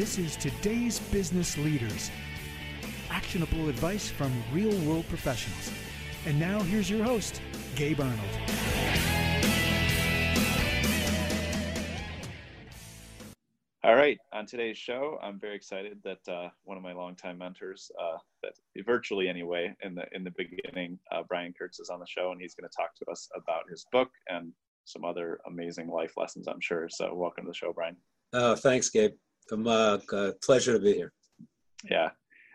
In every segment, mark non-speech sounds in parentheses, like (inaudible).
This is today's business leaders. Actionable advice from real world professionals. And now here's your host, Gabe Arnold. All right, on today's show, I'm very excited that uh, one of my longtime mentors, uh, that virtually anyway, in the in the beginning, uh, Brian Kurtz is on the show, and he's going to talk to us about his book and some other amazing life lessons, I'm sure. So, welcome to the show, Brian. Oh, thanks, Gabe. I'm uh, pleasure to be here. Yeah.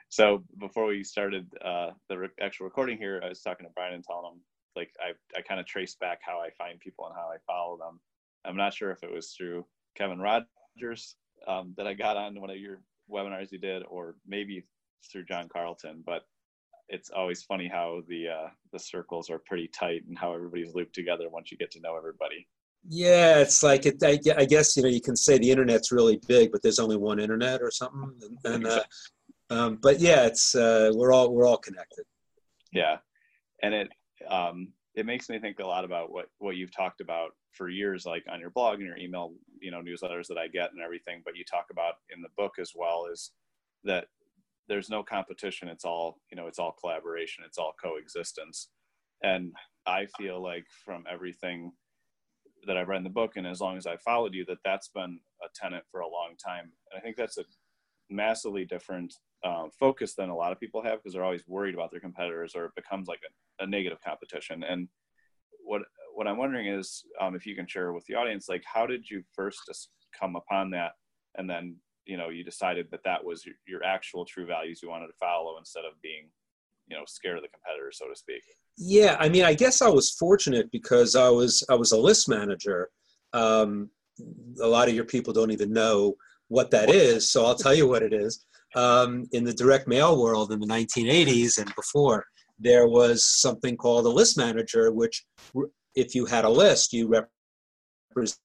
So before we started uh, the re- actual recording here, I was talking to Brian and telling him like I I kind of traced back how I find people and how I follow them. I'm not sure if it was through Kevin Rogers um, that I got on one of your webinars you did, or maybe through John Carlton. But it's always funny how the uh, the circles are pretty tight and how everybody's looped together once you get to know everybody. Yeah, it's like it. I, I, guess you know you can say the internet's really big, but there's only one internet or something. And, and uh, um, but yeah, it's uh, we're all we're all connected. Yeah, and it um, it makes me think a lot about what what you've talked about for years, like on your blog and your email, you know, newsletters that I get and everything. But you talk about in the book as well is that there's no competition. It's all you know. It's all collaboration. It's all coexistence. And I feel like from everything that I've read in the book, and as long as I followed you, that that's been a tenant for a long time. And I think that's a massively different uh, focus than a lot of people have because they're always worried about their competitors, or it becomes like a, a negative competition. And what what I'm wondering is um, if you can share with the audience, like how did you first just come upon that, and then you know you decided that that was your, your actual true values you wanted to follow instead of being you know scared of the competitor so to speak. Yeah i mean i guess i was fortunate because i was i was a list manager. Um, a lot of your people don't even know what that is so i'll tell you what it is. Um, in the direct mail world in the 1980s and before there was something called a list manager which if you had a list you represent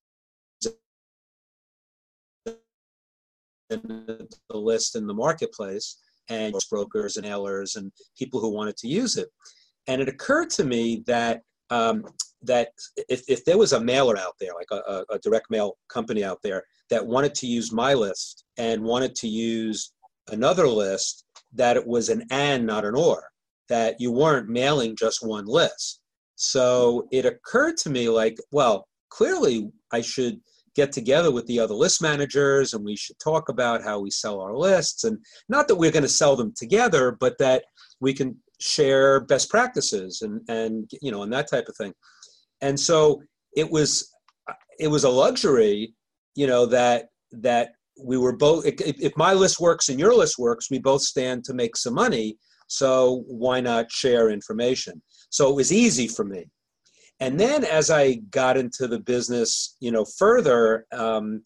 the list in the marketplace and brokers and mailers and people who wanted to use it. And it occurred to me that um, that if, if there was a mailer out there, like a, a, direct mail company out there that wanted to use my list and wanted to use another list, that it was an and, not an or, that you weren't mailing just one list. So it occurred to me like, well, clearly I should get together with the other list managers and we should talk about how we sell our lists. And not that we're going to sell them together but that we can share best practices and and you know and that type of thing. And so it was it was a luxury you know that that we were both if, my list works and your list works we both stand to make some money. So why not share information? So it was easy for me and then as I got into the business, you know, further, um,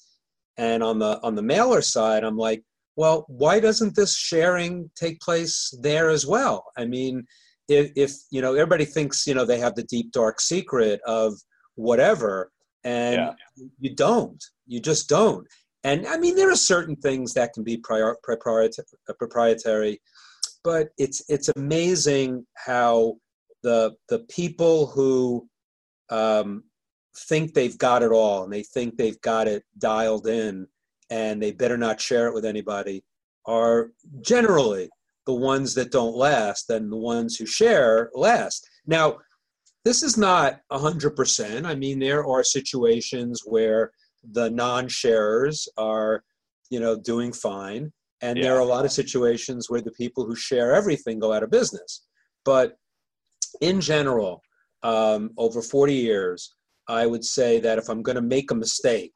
and on the on the mailer side, I'm like, well, why doesn't this sharing take place there as well? I mean, if, if you know, everybody thinks you know they have the deep dark secret of whatever, and yeah. you don't. You just don't. And I mean, there are certain things that can be prior, proprietary, but it's it's amazing how the the people who um, think they've got it all and they think they've got it dialed in and they better not share it with anybody are generally the ones that don't last and the ones who share last. Now, this is not 100%. I mean, there are situations where the non-sharers are, you know, doing fine. And yeah. there are a lot of situations where the people who share everything go out of business. But in general, um, over 40 years, I would say that if I'm going to make a mistake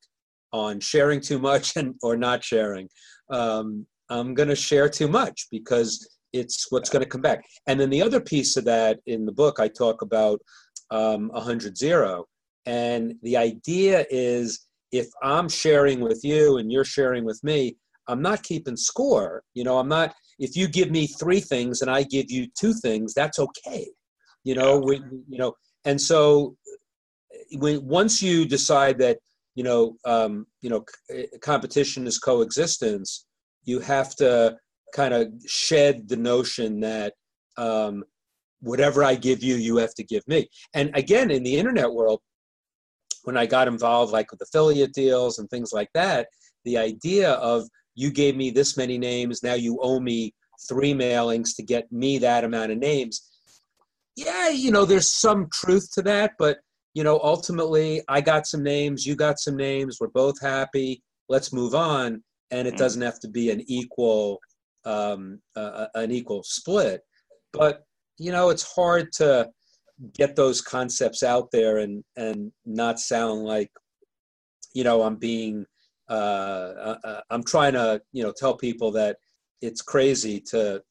on sharing too much (laughs) and or not sharing, um, I'm going to share too much because it's what's going to come back. And then the other piece of that in the book, I talk about um, 100 zero. And the idea is if I'm sharing with you and you're sharing with me, I'm not keeping score. You know, I'm not, if you give me three things and I give you two things, that's okay you know we, you know and so when once you decide that you know um, you know competition is coexistence you have to kind of shed the notion that um, whatever i give you you have to give me. And again in the internet world when i got involved like with affiliate deals and things like that the idea of you gave me this many names now you owe me three mailings to get me that amount of names yeah you know there's some truth to that but you know ultimately i got some names you got some names we're both happy let's move on and it Mm. doesn't have to be an equal um, uh, an equal split but you know it's hard to get those concepts out there and and not sound like you know i'm being uh, uh, uh, i'm trying to you know tell people that it's crazy to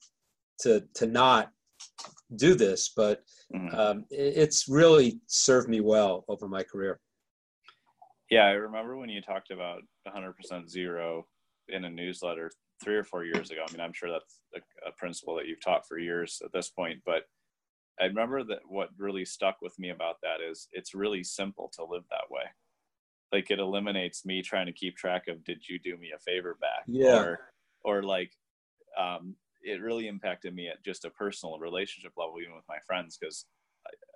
to to not do this but Mhm. um, it's really served me well over my career Yeah, I remember when you talked about 100% zero in a newsletter three or four years ago. I mean, I'm sure that's a, a principle that you've taught for years at this point, but I remember that what really stuck with me about that is it's really simple to live that way. Like it eliminates me trying to keep track of did you do me a favor back? Yeah. Or, or like, um, it really impacted me at just a personal relationship level, even with my friends, because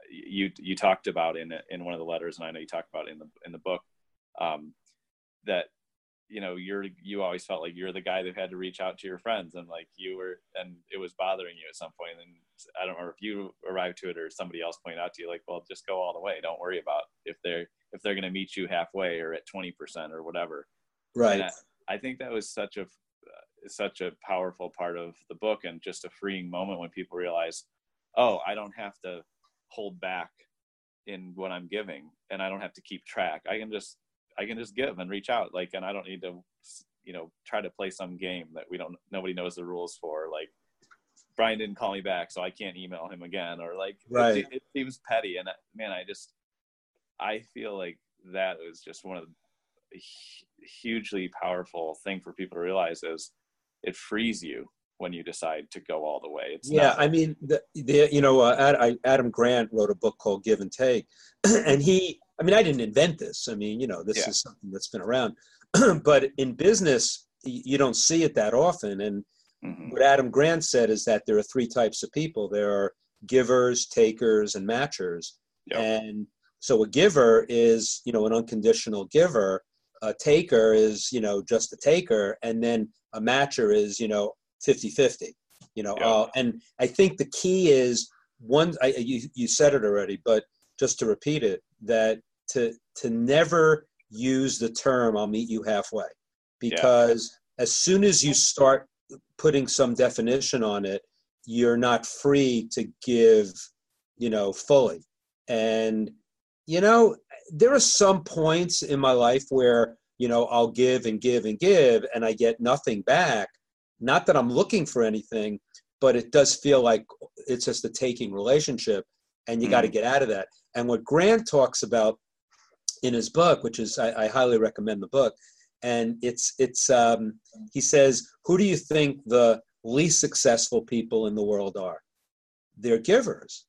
you you talked about in in one of the letters, and I know you talked about in the in the book um, that you know you're you always felt like you're the guy that had to reach out to your friends and like you were and it was bothering you at some point. and i don't remember if you arrived to it or somebody else pointed out to you like well just go all the way don't worry about if they're if they're going to meet you halfway or at 20% or whatever right I, I think that was such a uh, such a powerful part of the book and just a freeing moment when people realize oh i don't have to hold back in what i'm giving and i don't have to keep track. I can just i can just give and reach out. Like and i don't need to you know try to play some game that we don't nobody knows the rules for. Like brian didn't call me back so i can't email him again. Or like Right. it, it seems petty. And uh, man i just i feel like that was just one of the hugely powerful thing for people to realize is it frees you when you decide to go all the way. It's yeah not, i mean the, the you know uh, Ad, I, adam grant wrote a book called give and take (clears throat) and he i mean i didn't invent this. I mean you know this Yeah. is something that's been around. (clears throat) But in business you don't see it that often. And Mhm. what adam grant said is that there are three types of people. There are givers takers and matchers. Yep. and so a giver is you know an unconditional giver. A taker is you know just a taker. And then a matcher is you know 50-50 you know Yeah. uh, and i think the key is one I, you, you said it already but just to repeat it that to to never use the term i'll meet you halfway because as soon as you start putting some definition on it you're not free to give you know fully and you know there are some points in my life where you know i'll give and give and give and i get nothing back. Not that i'm looking for anything but it does feel like it's just a taking relationship and you got to get out of that. And what grant talks about in his book which is I, I highly recommend the book and it's it's um, he says who do you think the least successful people in the world are? They're givers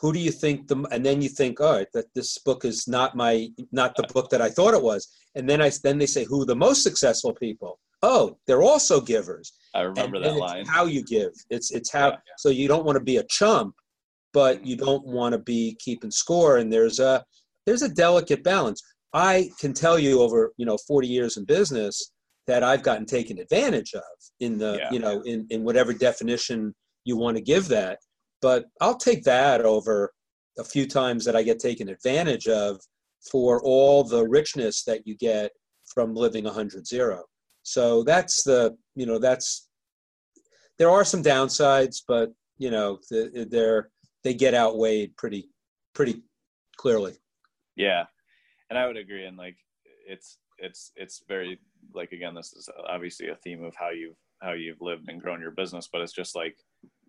who do you think the and then you think all right that this book is not my not the book that i thought it was. And then i then they say who are the most successful people? Oh they're also givers. I remember and, that and line. it's how you give. It's it's how Yeah. so you don't want to be a chump but you don't want to be keeping score and there's a there's a delicate balance. I can tell you over you know 40 years in business that i've gotten taken advantage of in the Yeah. you know in in whatever definition you want to give that but i'll take that over a few times that i get taken advantage of for all the richness that you get from living 100 zero. So that's the you know that's there are some downsides but you know they're they get outweighed pretty pretty clearly. Yeah. And i would agree. And like it's it's it's very like again this is obviously a theme of how you've how you've lived and grown your business but it's just like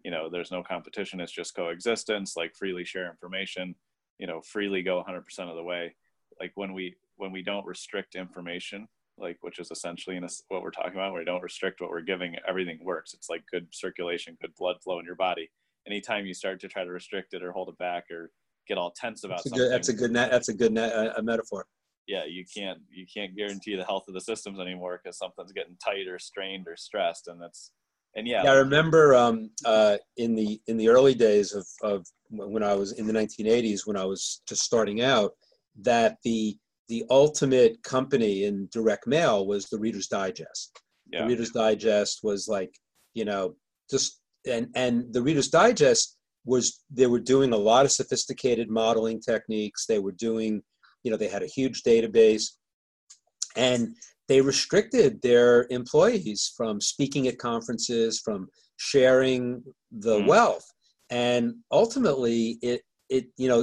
you know there's no competition it's just coexistence like freely share information you know freely go 100% of the way. Like when we when we don't restrict information like which is essentially what we're talking about where we don't restrict what we're giving everything works. It's like good circulation good blood flow in your body. Anytime you start to try to restrict it or hold it back or get all tense about that's a something good that's a good that's a good uh, a metaphor. Yeah you can't you can't guarantee the health of the systems anymore because something's getting tight or strained or stressed and that's and yeah, yeah i remember um, uh, in the in the early days of, of when i was in the 1980s when i was just starting out that the the ultimate company in direct mail was the reader's digest Yeah. The Reader's Digest was like, you know, just and and the Reader's Digest was they were doing a lot of sophisticated modeling techniques. They were doing, you know, they had a huge database, and they restricted their employees from speaking at conferences, from sharing the Mm. wealth, and ultimately it it you know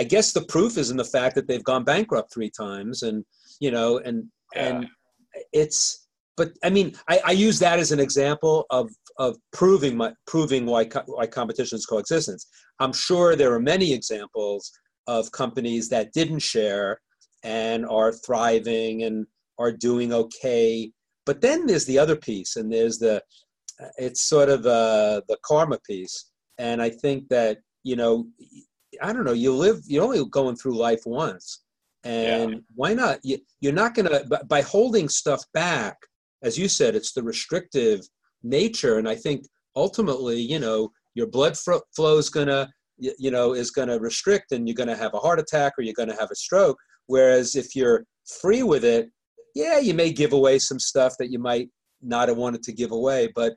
I guess the proof is in the fact that they've gone bankrupt three times, and you know, and Yeah. and it's. But I mean, I, I use that as an example of of proving my proving why co- why competition is coexistence. I'm sure there are many examples of companies that didn't share and are thriving and are doing okay. But then there's the other piece, and there's the it's sort of uh, the karma piece. And I think that you know, I don't know. You live, you're only going through life once, and why not? You, you're not gonna by holding stuff back, as you said, it's the restrictive nature. And I think ultimately, you know, your blood flow is gonna, you know, is gonna restrict, and you're gonna have a heart attack or you're gonna have a stroke. Whereas if you're free with it, yeah, you may give away some stuff that you might not have wanted to give away, but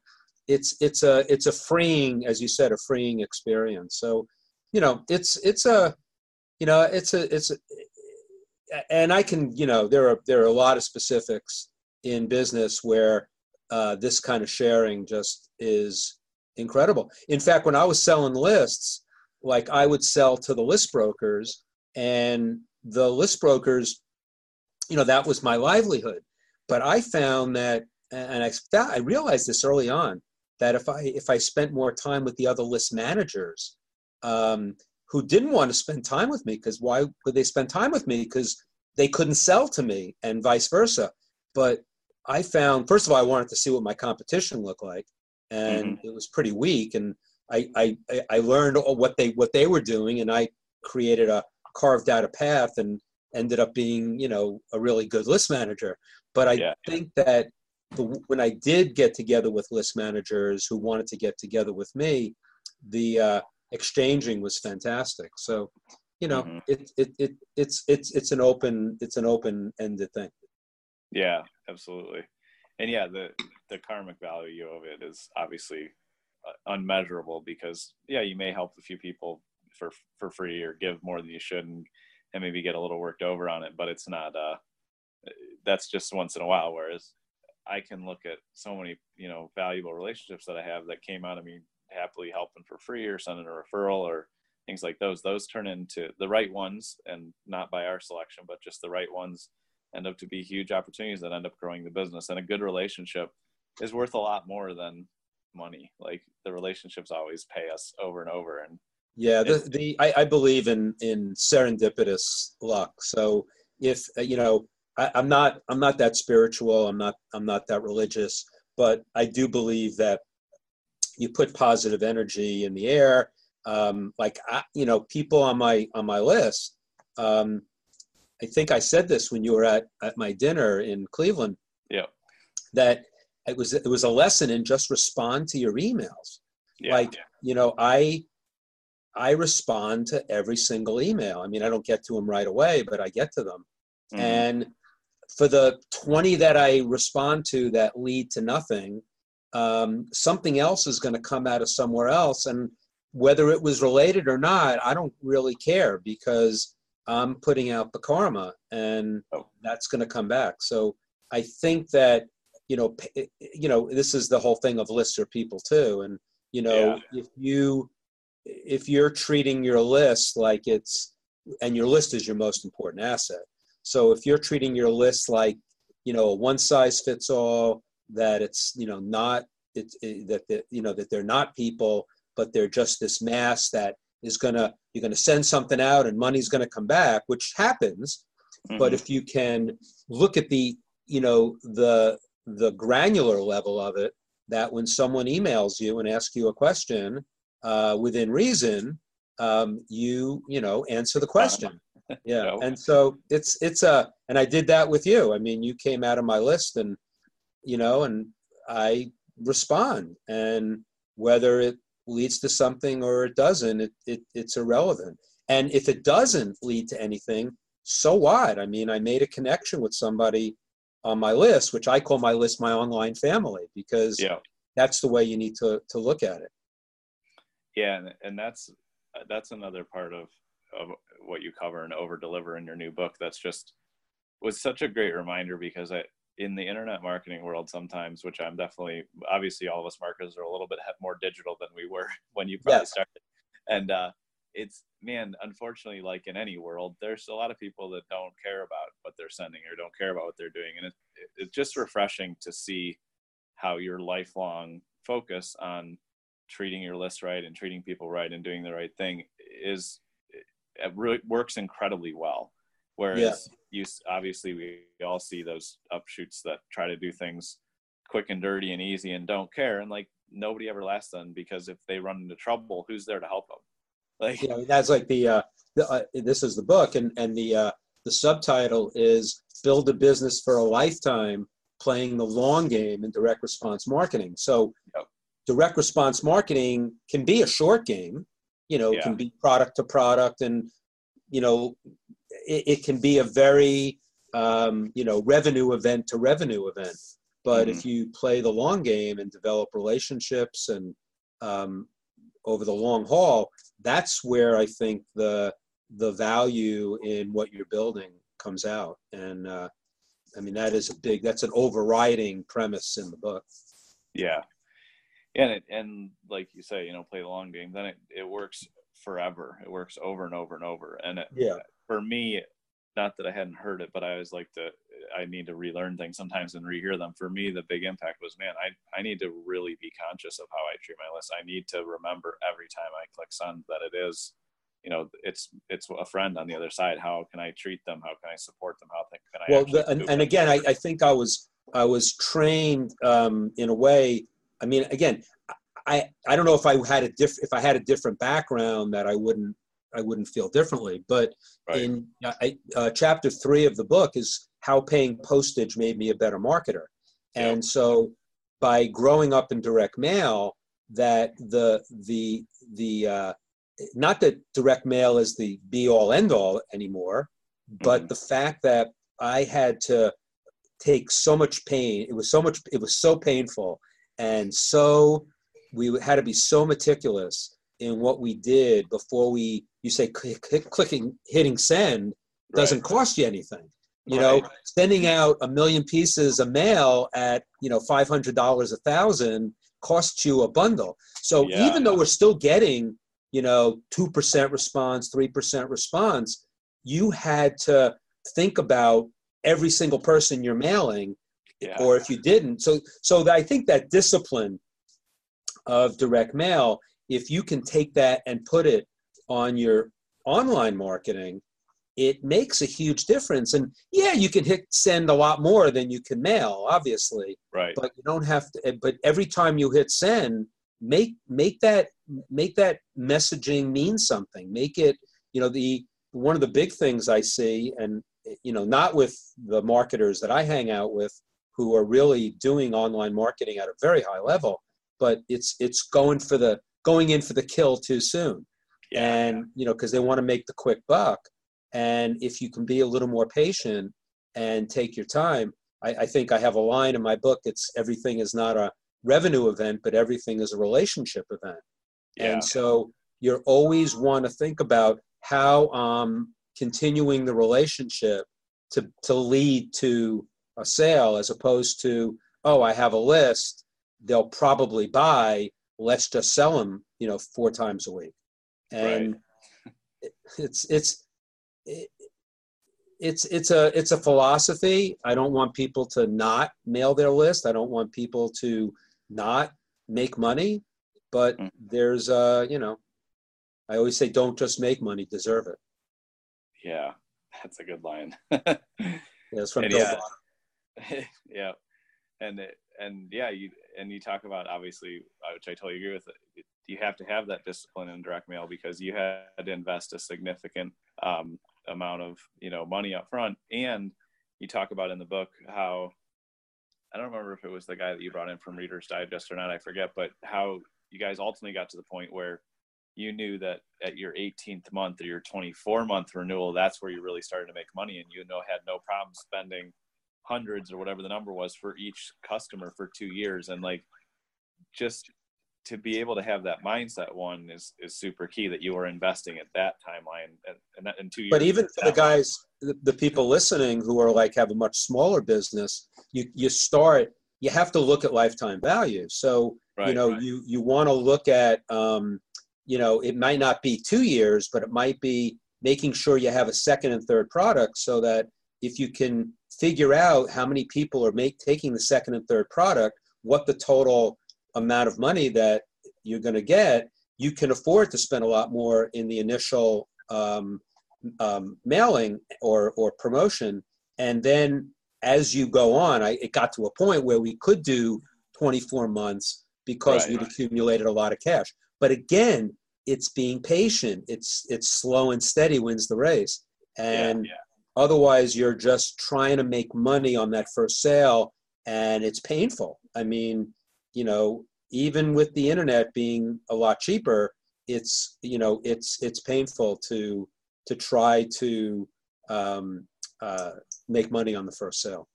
it's it's a it's a freeing, as you said, a freeing experience. So, you know, it's it's a, you know, it's a it's a, and I can, you know, there are there are a lot of specifics in business where uh, this kind of sharing just is incredible. In fact, when I was selling lists, like I would sell to the list brokers, and the list brokers, you know, that was my livelihood. But I found that, and I I realized this early on, that if I if I spent more time with the other list managers, um, who didn't want to spend time with me, because why would they spend time with me? Because they couldn't sell to me, and vice versa. But I found, first of all, I wanted to see what my competition looked like, and it was pretty weak. And I, I, I- I learned what they what they were doing, and I created a carved out a path, and ended up being, you know, a really good list manager. But I Yeah. think that the, when I did get together with list managers who wanted to get together with me, the uh, exchanging was fantastic. So, you know, Mhm. it, it, it, it's, it's, it's an open, it's an open ended thing. Yeah, absolutely. And yeah, the the karmic value of it is obviously uh, unmeasurable because yeah, you may help a few people for for free or give more than you should and, and maybe get a little worked over on it, but it's not uh that's just once in a while whereas I can look at so many, you know, valuable relationships that I have that came out of me happily helping for free or sending a referral or things like those. Those turn into the right ones and not by our selection, but just the right ones end up to be huge opportunities that end up growing the business. And a good relationship is worth a lot more than money. Like the relationships always pay us over and over. And Yeah, the, the I, I believe in in serendipitous luck. So if uh, you know, I, I'm not I'm not that spiritual. I'm not I'm not that religious, but I do believe that you put positive energy in the air. Um, like I, you know, people on my on my list. Um, I think I said this when you were at at my dinner in Cleveland. Yeah. That it was it was a lesson in just respond to your emails yeah, like you know i i respond to every single email. I mean i don't get to them right away but i get to them. Mhm. and for the 20 that i respond to that lead to nothing um, something else is going to come out of somewhere else. And whether it was related or not i don't really care because i'm putting out the karma and Oh. that's going to come back. So i think that you know you know this is the whole thing of lists are people too. And you know if you if you're treating your list like it's and your list is your most important asset so if you're treating your list like you know a one size fits all that it's you know not it's it, that that you know that they're not people but they're just this mass that is gonna you're gonna send something out and money's gonna come back which happens but Mhm. if you can look at the you know the the granular level of it that when someone emails you and asks you a question uh, within reason um, you you know answer the question (laughs) yeah Yep. and so it's it's a and i did that with you i mean you came out of my list and you know and i respond and whether it leads to something or it doesn't it, it it's irrelevant and if it doesn't lead to anything so what i mean i made a connection with somebody on my list, which I call my list my online family because yeah. that's the way you need to to look at it. Yeah, and, and that's that's another part of of what you cover and over deliver in your new book. That's just was such a great reminder because I in the internet marketing world sometimes, which I'm definitely obviously all of us marketers are a little bit more digital than we were (laughs) when you probably started, and uh, it's man, unfortunately, like in any world, there's a lot of people that don't care about what they're sending or don't care about what they're doing, and it, it's just refreshing to see how your lifelong focus on treating your list right and treating people right and doing the right thing is it really works incredibly well. Whereas yeah. you obviously we all see those upshoots that try to do things quick and dirty and easy and don't care and like nobody ever lasts then because if they run into trouble, who's there to help them? (laughs) Like yeah, that's like the, uh, the uh, this is the book and and the uh, the subtitle is build a business for a lifetime playing the long game in direct response marketing. So direct response marketing can be a short game you know yeah. can be product to product and you know it, it can be a very um, you know revenue event to revenue event but mm-hmm. if you play the long game and develop relationships and um, over the long haul that's where i think the the value in what you're building comes out and uh, i mean that is a big that's an overriding premise in the book yeah and it and like you say you know play the long game then it, it works forever. It works over and over and over. And it, yeah. for me not that i hadn't heard it but i was like to i need to relearn things sometimes and rehear them. For me the big impact was man i i need to really be conscious of how i treat my list. I need to remember every time i click send that it is you know it's it's a friend on the other side. How can i treat them? How can i support them? How can i well the, and, and again I, I think i was i was trained um, in a way I mean, again, I I don't know if I had a diff if I had a different background that I wouldn't I wouldn't feel differently. But right. in I, uh, chapter three of the book is how paying postage made me a better marketer, and so by growing up in direct mail, that the the the uh, not that direct mail is the be all end all anymore, but mm-hmm. the fact that I had to take so much pain. It was so much. It was so painful and so we had to be so meticulous in what we did before we you say click, click, clicking hitting send doesn't right. cost you anything you right. know sending out a million pieces of mail at you know $500 a thousand costs you a bundle so yeah. even though we're still getting you know 2% response 3% response you had to think about every single person you're mailing yeah. or if you didn't. So, so I think that discipline of direct mail, if you can take that and put it on your online marketing, it makes a huge difference. And yeah, you can hit send a lot more than you can mail, obviously. Right. But you don't have to. Eh, but every time you hit send, make make that make that messaging mean something. Make it. You know the one of the big things I see, and eh, you know, not with the marketers that I hang out with, who are really doing online marketing at a very high level, but it's it's going for the going in for the kill too soon, yeah. and you know because they want to make the quick buck. And if you can be a little more patient and take your time, I, I think I have a line in my book. It's everything is not a revenue event, but everything is a relationship event. Yeah. And so you are always want to think about how um, continuing the relationship to, to lead to a sale as opposed to oh i have a list they'll probably buy let's just sell them you know four times a week. And right. it's it's it's it's a it's a philosophy. I don't want people to not mail their list. I don't want people to not make money. But mm. there's a you know i always say don't just make money deserve it. Yeah that's a good line. (laughs) Yeah it's from Bill yeah, (laughs) yeah, and and yeah, you and you talk about obviously, uh, which I totally agree with. You have to have that discipline in direct mail because you had to invest a significant um, amount of you know money up front, and you talk about in the book how I don't remember if it was the guy that you brought in from Reader's Digest or not. I forget, but how you guys ultimately got to the point where you knew that at your 18th month or your 24 month renewal, that's where you really started to make money, and you know had no problem spending hundreds or whatever the number was for each customer for two years. And like just to be able to have that mindset one is is super key that you are investing at that timeline and, and that in two years but even for the guys the, the people listening who are like have a much smaller business you you start you have to look at lifetime value. So right, you know right. you you want to look at um you know it might not be two years but it might be making sure you have a second and third product so that if you can figure out how many people are make, taking the second and third product, what the total amount of money that you're going to get, you can afford to spend a lot more in the initial um, um, mailing or, or promotion. And then as you go on, I, it got to a point where we could do 24 months because right, we'd accumulated a lot of cash. But again, it's being patient. It's it's slow and steady wins the race. And yeah, yeah. Otherwise, you're just trying to make money on that first sale, and it's painful. I mean, you know, even with the internet being a lot cheaper, it's you know, it's it's painful to to try to um, uh, make money on the first sale.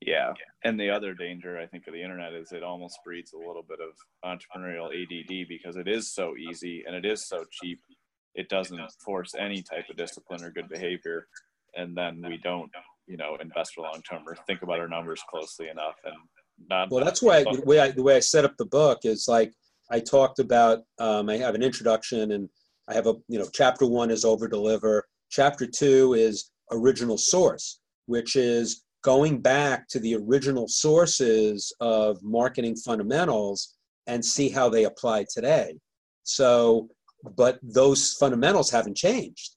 Yeah. And the other danger I think of the internet is it almost breeds a little bit of entrepreneurial ADD because it is so easy and it is so cheap. It doesn't force any type of discipline or good behavior and then we don't you know invest for long term or think about our numbers closely enough and not well that's why the way I, the way I set up the book is like I talked about um, I have an introduction and I have a you know chapter one is over deliver chapter two is original source which is going back to the original sources of marketing fundamentals and see how they apply today. So but those fundamentals haven't changed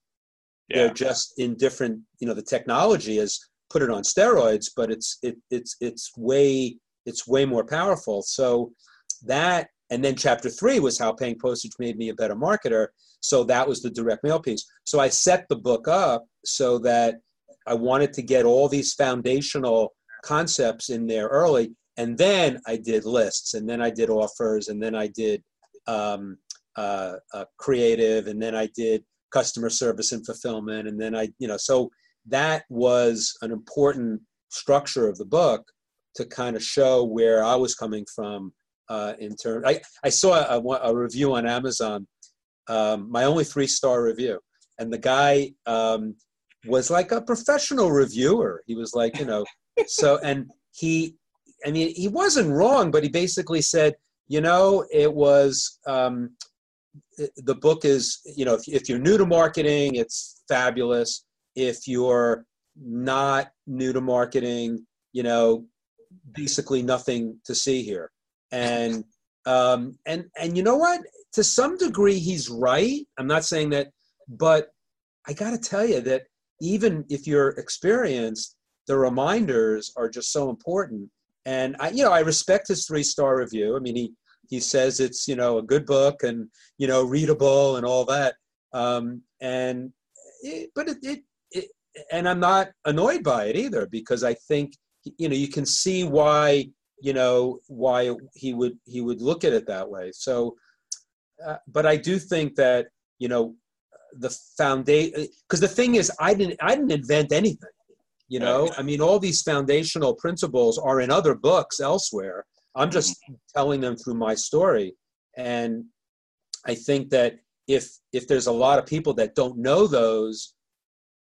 yeah. They're just in different, you know, the technology has put it on steroids, but it's it, it's it's way it's way more powerful. So that and then chapter three was how paying postage made me a better marketer. So that was the direct mail piece. So I set the book up so that I wanted to get all these foundational concepts in there early. And then I did lists, and then I did offers, and then I did um, uh, uh, creative, and then I did customer service and fulfillment. And then i you know so that was an important structure of the book to kind of show where i was coming from uh, in terms I, I saw a, a review on amazon um, my only three star review. And the guy um, was like a professional reviewer. He was like you know (laughs) so and he i mean he wasn't wrong but he basically said you know it was um, the book is you know if, if you're new to marketing it's fabulous. If you're not new to marketing you know basically nothing to see here. And um and and you know what? To some degree he's right. I'm not saying that but i got to tell you that even if you're experienced the reminders are just so important. And i you know i respect his three star review. I mean he he says it's you know a good book and you know readable and all that. Um, and it, but it, it, it and i'm not annoyed by it either because i think you know you can see why you know why he would he would look at it that way. So uh, but i do think that you know the foundation because the thing is i didn't i didn't invent anything you know? I mean all these foundational principles are in other books elsewhere I'm just telling them through my story. And I think that if if there's a lot of people that don't know those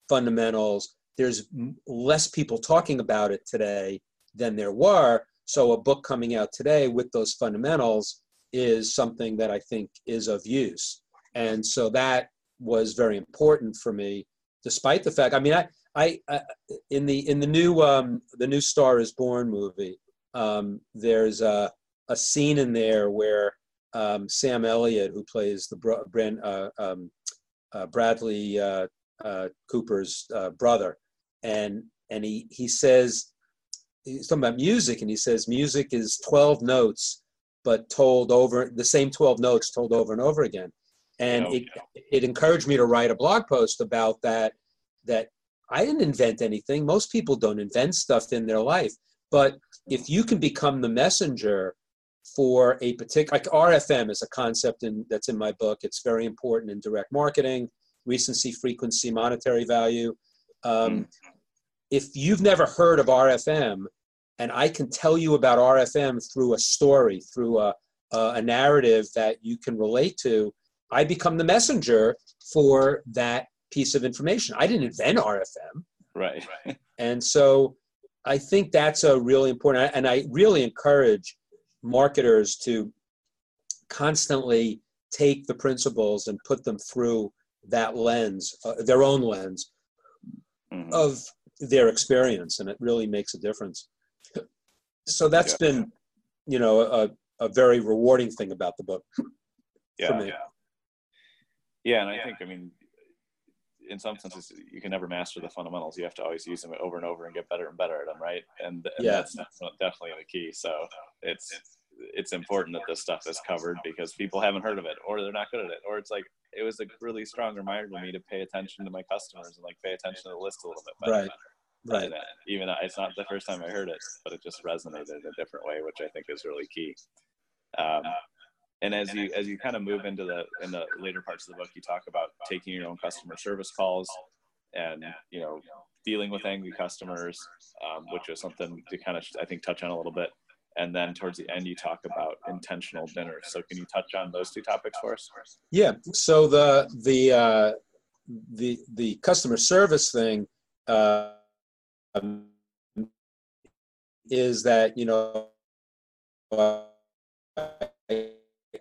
fundamentals, there's less people talking about it today than there were. So a book coming out today with those fundamentals is something that I think is of use. And so that was very important for me, despite the fact. I mean, I, I, I in the in the new um, the new Star is Born movie, um, there's a, a scene in there where um, Sam Elliott, who plays the bro- Brand, uh, um, uh, Bradley uh, uh Cooper's uh, brother, and and he he says he's talking about music, and he says music is 12 notes, but told over the same 12 notes told over and over again, and it it encouraged me to write a blog post about that. That I didn't invent anything. Most people don't invent stuff in their life, but if you can become the messenger for a particular, like RFM is a concept in, that's in my book. It's very important in direct marketing, recency, frequency, monetary value. Um, if you've never heard of RFM, and I can tell you about RFM through a story, through a, a narrative that you can relate to, I become the messenger for that piece of information. I didn't invent RFM. Right. (laughs) And so I think that's a really important, and I really encourage marketers to constantly take the principles and put them through that lens, uh, their own lens mm-hmm. of their experience, and it really makes a difference. So that's yeah. been, you know, a, a very rewarding thing about the book. Yeah, yeah, yeah, and I think, I mean, in some senses, you can never master the fundamentals. You have to always use them over and over and get better and better at them, right? And, and yeah. that's, definitely the key. So it's it's important that this stuff is covered because people haven't heard of it or they're not good at it or it's like it was a really strong reminder to me to pay attention to my customers and like pay attention to the list a little bit better. Right. Right. And, even it's not the first time I heard it, but it just resonated in a different way, which I think is really key. Um, and as you as you kind of move into the in the later parts of the book, you talk about taking your own customer service calls and you know dealing with angry customers, um, which is something to kind of I think touch on a little bit. And then towards the end you talk about intentional dinners so can you touch on those two topics for us? Yeah. So the the uh, the the customer service thing uh, is that you know uh, I,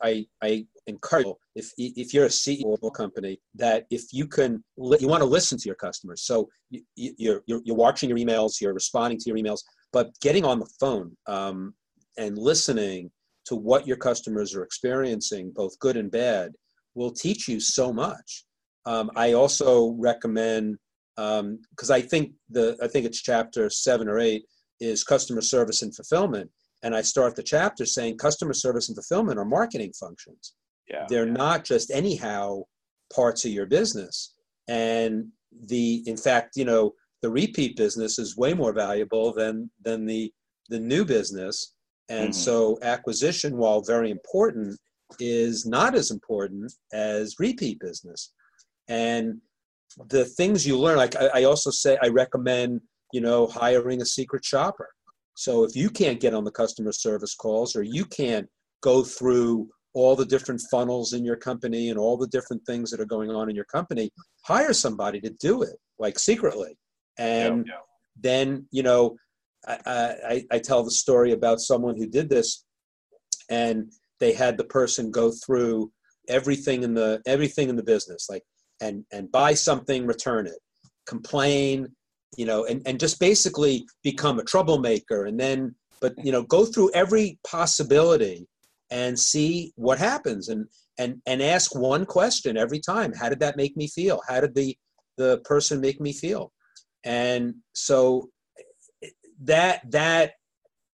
I encourage if if you're a CEO of a company that if you can you want to listen to your customers so you, you're, you're you're watching your emails you're responding to your emails but getting on the phone um, and listening to what your customers are experiencing, both good and bad, will teach you so much. Um, I also recommend because um, I think the I think it's chapter seven or eight is customer service and fulfillment, and I start the chapter saying customer service and fulfillment are marketing functions. Yeah, They're yeah. not just anyhow parts of your business, and the in fact you know the repeat business is way more valuable than than the the new business and mm-hmm. so acquisition, while very important, is not as important as repeat business. And the things you learn, like I, I also say, I recommend, you know, hiring a secret shopper. So if you can't get on the customer service calls or you can't go through all the different funnels in your company and all the different things that are going on in your company, hire somebody to do it, like secretly. And yeah, yeah. then, you know, I, I, I tell the story about someone who did this and they had the person go through everything in the everything in the business like and and buy something return it complain you know and, and just basically become a troublemaker and then but you know go through every possibility and see what happens and and and ask one question every time. How did that make me feel? How did the the person make me feel? And so that that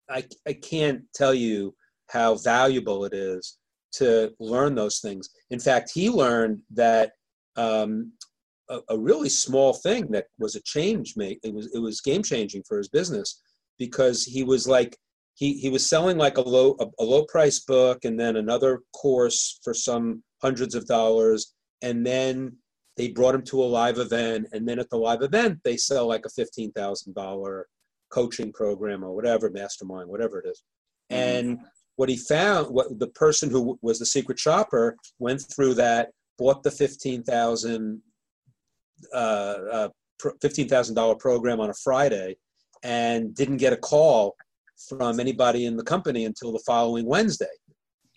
I, I can't tell you how valuable it is to learn those things. In fact, he learned that um, a, a, really small thing that was a change make it was it was game changing for his business because he was like he he was selling like a low a, a low price book and then another course for some hundreds of dollars and then they brought him to a live event and then at the live event they sell like a fifteen thousand dollar coaching program or whatever, mastermind, whatever it is. Mm-hmm. And what he found, what the person who was the secret shopper went through that, bought the fifteen thousand uh, uh, fifteen thousand dollar program on a Friday, and didn't get a call from anybody in the company until the following Wednesday.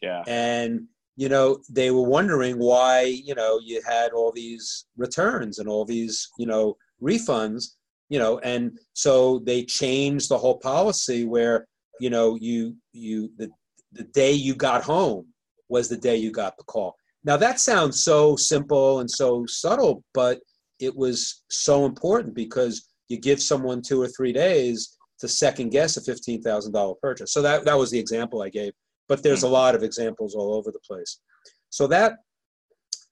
Yeah. And you know they were wondering why you know you had all these returns and all these you know refunds you know and so they changed the whole policy where you know you you the, the day you got home was the day you got the call now that sounds so simple and so subtle but it was so important because you give someone two or three days to second guess a $15000 purchase so that, that was the example i gave but there's a mm-hmm. lot of examples all over the place so that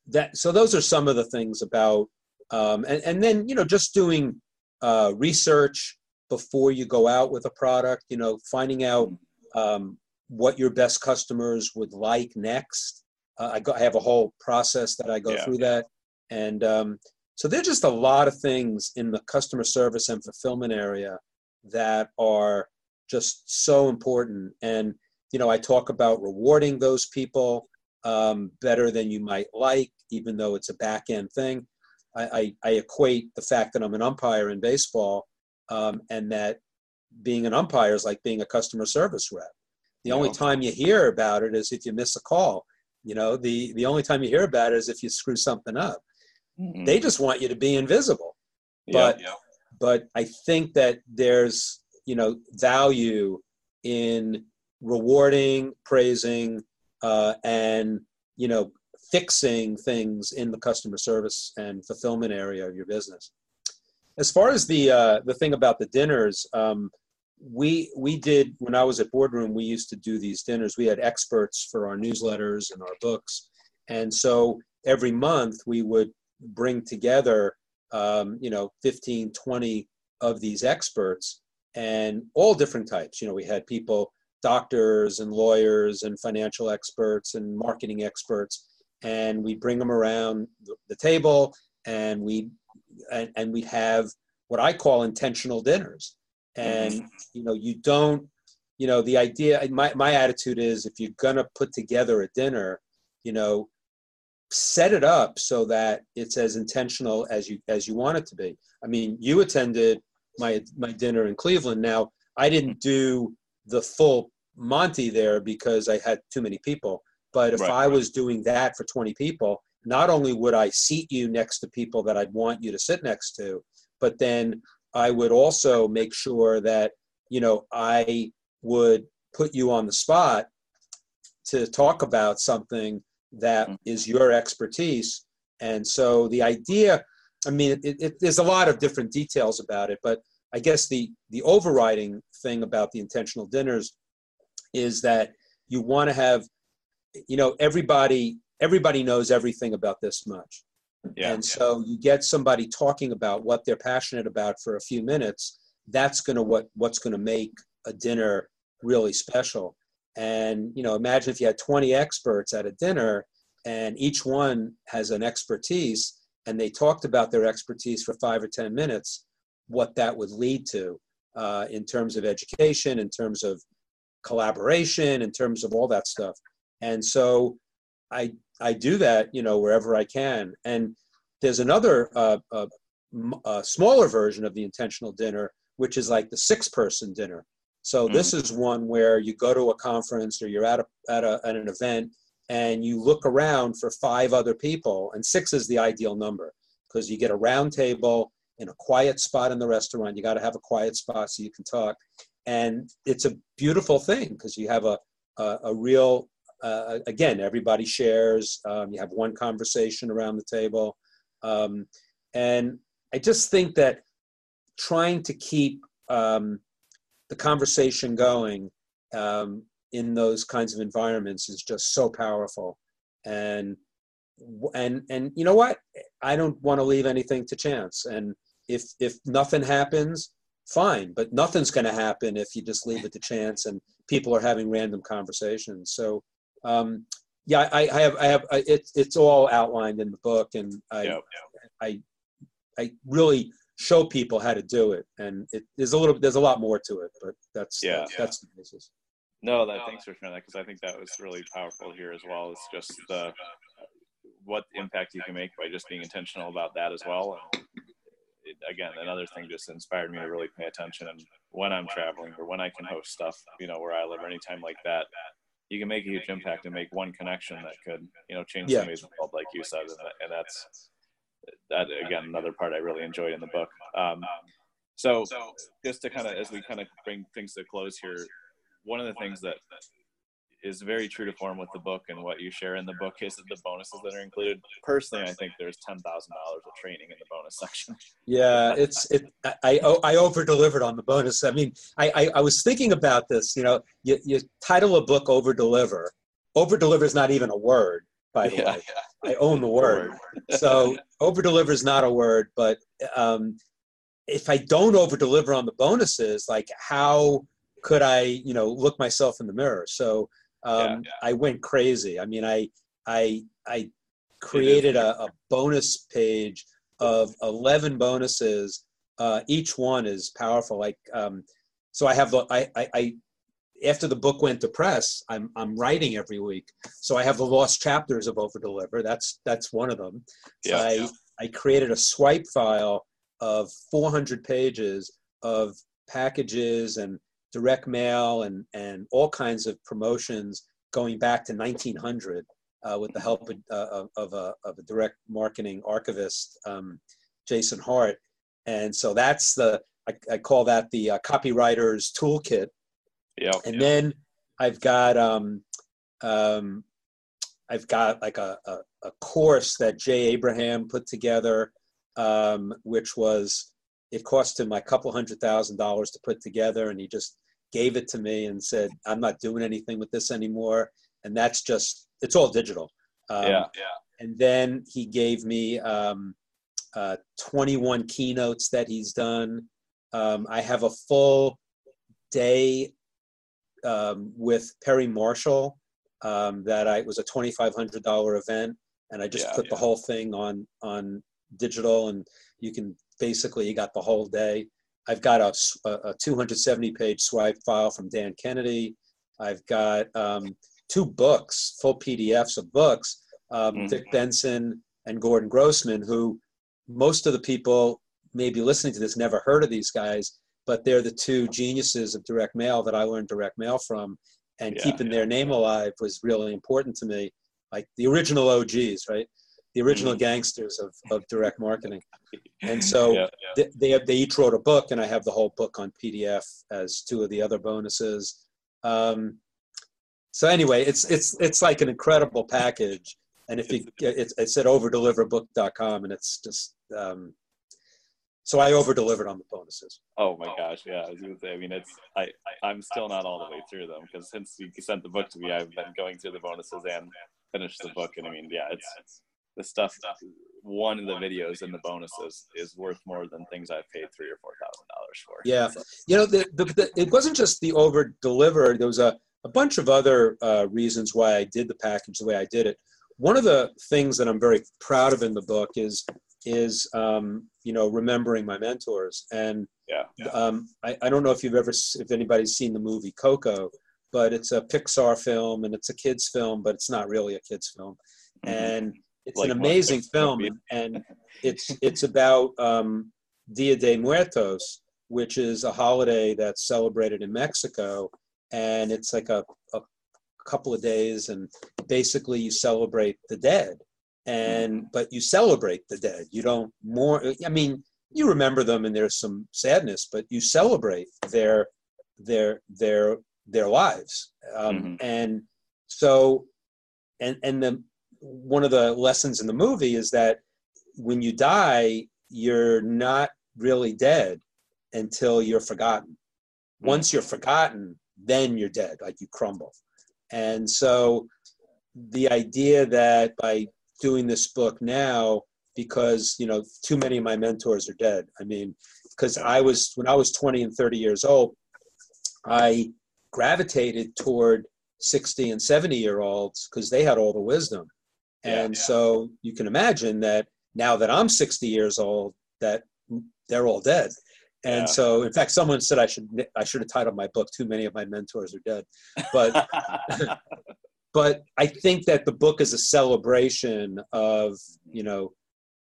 that so those are some of the things about um, and, and then you know just doing uh, research before you go out with a product, you know, finding out um, what your best customers would like next. Uh, I, go, I have a whole process that I go yeah, through that. And, um, So there's just a lot of things in the customer service and fulfillment area that are just so important. And you know, I talk about rewarding those people um, better than you might like, even though it's a back end thing. I, I, I, equate the fact that I'm an umpire in baseball um, and that being an umpire is like being a customer service rep. The only time you hear about it is if you miss a call. You know, the, the only time you hear about it is if you screw something up. Mm-hmm. They just want you to be invisible. But yeah, yeah. but I think that there's you know value in rewarding, praising, uh, and you know fixing things in the customer service and fulfillment area of your business. As far as the uh, the thing about the dinners, um, we we did when I was at Boardroom, we used to do these dinners. We had experts for our newsletters and our books, and so every month we would bring together, um, you know, 15, 20 of these experts and all different types. You know, we had people, doctors and lawyers and financial experts and marketing experts, and we bring them around the table and we and, and we have what I call intentional dinners. And mm-hmm. you know, you don't, you know, the idea. My my attitude is, if you're gonna put together a dinner, you know, set it up so that it's as intentional as you as you want it to be. I mean, you attended my my dinner in Cleveland. Now, I didn't do the full Monty there because I had too many people. But if right, I was doing that for 20 people, not only would I seat you next to people that I'd want you to sit next to, but then I would also make sure that you know I would put you on the spot to talk about something that mm-hmm. is your expertise. And so the idea, I mean, it, it, there's a lot of different details about it, but I guess the, the overriding thing about the intentional dinners is that you want to have, you know, everybody everybody knows everything about this much. Yeah. And so you get somebody talking about what they're passionate about for a few minutes, that's going to what what's going to make a dinner really special. And you know, imagine if you had 20 experts at a dinner and each one has an expertise and they talked about their expertise for five or 10 minutes, what that would lead to uh, in terms of education, in terms of collaboration, in terms of all that stuff. And so I, I do that, you know, wherever I can. And there's another uh, uh, uh, smaller version of the intentional dinner, which is like the six person dinner. So mm. this is one where you go to a conference or you're at a, at, a, at an event and you look around for five other people, and six is the ideal number because you get a round table in a quiet spot in the restaurant. You got to have a quiet spot so you can talk, and it's a beautiful thing because you have a a, a real uh, again everybody shares. Um, you have one conversation around the table, um, and I just think that trying to keep um, the conversation going um, in those kinds of environments is just so powerful. And and and you know what? I don't want to leave anything to chance. And if if nothing happens fine but nothing's going to happen if you just leave it to chance and people are having random conversations. So um, yeah I, I have i have it's it's all outlined in the book and i yep, yep. i i really show people how to do it and it, there's a little there's a lot more to it but that's yeah, that's, that's the basis. No that thanks for sharing that because i think that was really powerful here as well. It's just the what impact you can make by just being intentional about that as well. And it, again another thing just inspired me to really pay attention and when i'm traveling or when i can host stuff you know where i live or anytime like that you can make a huge impact and make one connection that could you know change yeah. somebody's world like you said and, and that's that again another part I really enjoyed in the book. Um, so just to kind of as we kind of bring things to close here, one of the things that is very true to form with the book and what you share in the book is the bonuses that are included. Personally, I think there's ten thousand dollars of training in the bonus (laughs) section. Yeah, it's it. I I over delivered on the bonus. I mean, I, I, I was thinking about this. You know, you you title a book over deliver. Over deliver is not even a word, by (laughs) the yeah, way. Yeah. I own the (laughs) word. so over deliver is not a word, but um, if I don't over deliver on the bonuses, like how could I, you know, look myself in the mirror? So um, yeah, I went crazy. I mean, I I I created a, a bonus page of 11 bonuses. Uh, each one is powerful. Like, um, so I have the, I, I, I, after the book went to press, I'm, I'm writing every week. So I have the lost chapters of Over Deliver. That's, that's one of them. Yeah, I, yeah. I created a swipe file of 400 pages of packages and direct mail and, and all kinds of promotions going back to 1900 uh, with the help of, uh, of, a, of a direct marketing archivist, um, Jason Hart. And so that's the, I, I call that the uh, copywriter's toolkit. Yeah. And then I've got, um, um, I've got like a, a, a course that Jay Abraham put together, um, which was, it cost him a couple hundred thousand dollars to put together. And he just gave it to me and said, I'm not doing anything with this anymore. And that's just, it's all digital. Um, yeah. Yeah. and then he gave me um, uh, 21 keynotes that he's done. Um, I have a full day um, with Perry Marshall um, that I was a $2,500 event, and I just Yeah, put the whole thing on on digital, and you can basically you got the whole day. I've got a 270 page swipe file from Dan Kennedy. I've got um, two books, full PDFs of books, um, Mhm. Dick Benson and Gordon Grossman, who most of the people maybe listening to this never heard of these guys, but they're the two geniuses of direct mail that I learned direct mail from. And Yeah, keeping their name alive was really important to me. Like the original OGs, right? The original Mhm. gangsters of, of direct marketing. And so (laughs) yeah, yeah. they, they, they each wrote a book, and I have the whole book on PDF as two of the other bonuses. Um, so anyway, it's it's it's like an incredible package. And if you it's it's at overdeliverbook.com, and it's just um, so I over delivered on the bonuses. Oh my gosh, yeah. I was gonna say. I mean, it's I, I'm still not all the way through them because since you sent the book to me, I've been going through the bonuses and finished the book. And I mean, yeah, it's the stuff. One of the videos in the bonuses is worth more than things I've paid three or four thousand dollars for. Yeah. You know, the, the, the, it wasn't just the over deliver. There was a, a bunch of other uh, reasons why I did the package the way I did it. One of the things that I'm very proud of in the book is is um, you know remembering my mentors and yeah, yeah. um, I, I don't know if you've ever if anybody's seen the movie Coco, but it's a Pixar film and it's a kids film, but it's not really a kids film, Mhm. and it's Like an amazing film, movie? and it's it's about um, Dia de Muertos, which is a holiday that's celebrated in Mexico, and it's like a, a couple of days, and basically you celebrate the dead, and but you celebrate the dead. You don't more. I mean, you remember them, and there's some sadness, but you celebrate their their their their lives, um, Mhm. and so and and the one of the lessons in the movie is that when you die, you're not really dead until you're forgotten. Once you're forgotten, then you're dead, like you crumble. And so the idea that by doing this book now, because you know too many of my mentors are dead. I mean, because I was when I was 20 and 30 years old, I gravitated toward 60 and 70 year olds because they had all the wisdom. Yeah, And yeah. so you can imagine that now that I'm 60 years old, that they're all dead. And Yeah. so, in fact, someone said I should I should have titled my book "Too Many of My Mentors Are Dead," but (laughs) (laughs) but I think that the book is a celebration of you know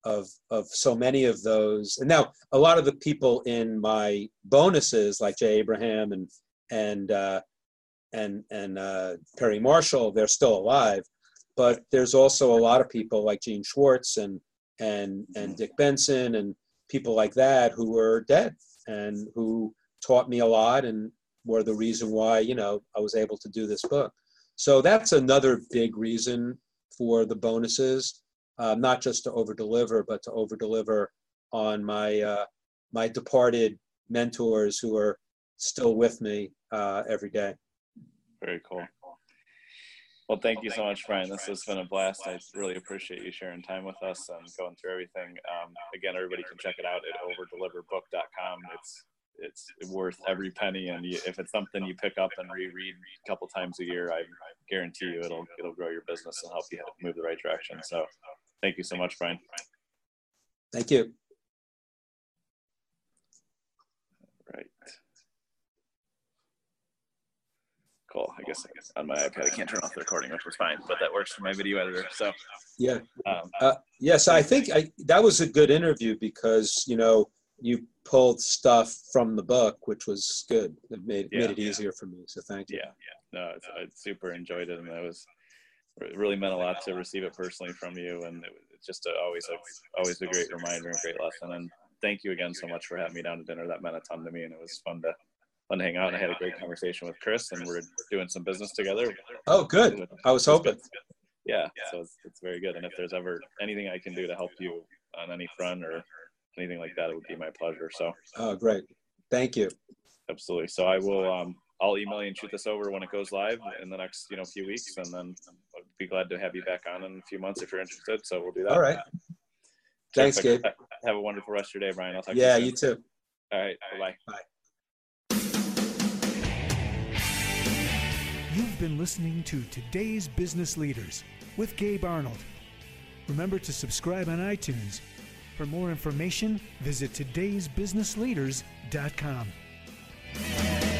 of of so many of those. And now a lot of the people in my bonuses, like Jay Abraham and and uh, and and uh, Perry Marshall, they're still alive. But there's also a lot of people like Gene Schwartz and and and Dick Benson and people like that who were dead and who taught me a lot and were the reason why you know I was able to do this book. So that's another big reason for the bonuses, uh, not just to over deliver, but to over deliver on my uh, my departed mentors who are still with me uh, every day. Very cool. Well, thank you so much, Brian. This has been a blast. I really appreciate you sharing time with us and going through everything. Um, again, everybody can check it out at overdeliverbook.com. It's it's worth every penny, and you, if it's something you pick up and reread a couple times a year, I guarantee you it'll it'll grow your business and help you move the right direction. So, thank you so much, Brian. Thank you. Right. Cool. I guess, I guess on my iPad I can't turn off the recording, which was fine, but that works for my video editor. So Yeah. um, Uh, yes, I think I, that was a good interview because you know you pulled stuff from the book, which was good. It made Yeah. made it easier for me. So thank you. yeah, yeah. no, it's, I super enjoyed it, and it was it really meant a lot to receive it personally from you, and it was just a, always a always a great reminder and great lesson. And thank you again so much for having me down to dinner. That meant a ton to me, and it was fun to fun to hang out. And I had a great conversation with Chris, and we're doing some business together. Oh, good. I was hoping. Yeah, so it's, it's very good. And if there's ever anything I can do to help you on any front or anything like that, it would be my pleasure. So Oh, great. Thank you. absolutely. So I will. Um, I'll email you and shoot this over when it goes live in the next you know few weeks, and then I'd be glad to have you back on in a few months if you're interested. So we'll do that. All right. Thanks, Gabe. Have a wonderful rest of your day, Brian. I'll talk Yeah, to you. Yeah, you soon. too. All right. Bye bye. You've been listening to Today's Business Leaders with Gabe Arnold. Remember to subscribe on iTunes. For more information, visit today'sbusinessleaders.com.